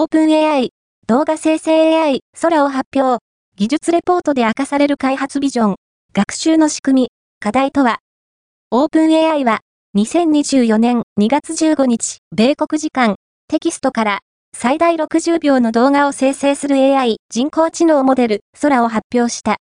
オープン AI、動画生成 AI、空を発表。技術レポートで明かされる開発ビジョン。学習の仕組み、課題とは？オープン AI は、2024年2月15日、米国時間、テキストから最大60秒の動画を生成する AI 人工知能モデル、空を発表した。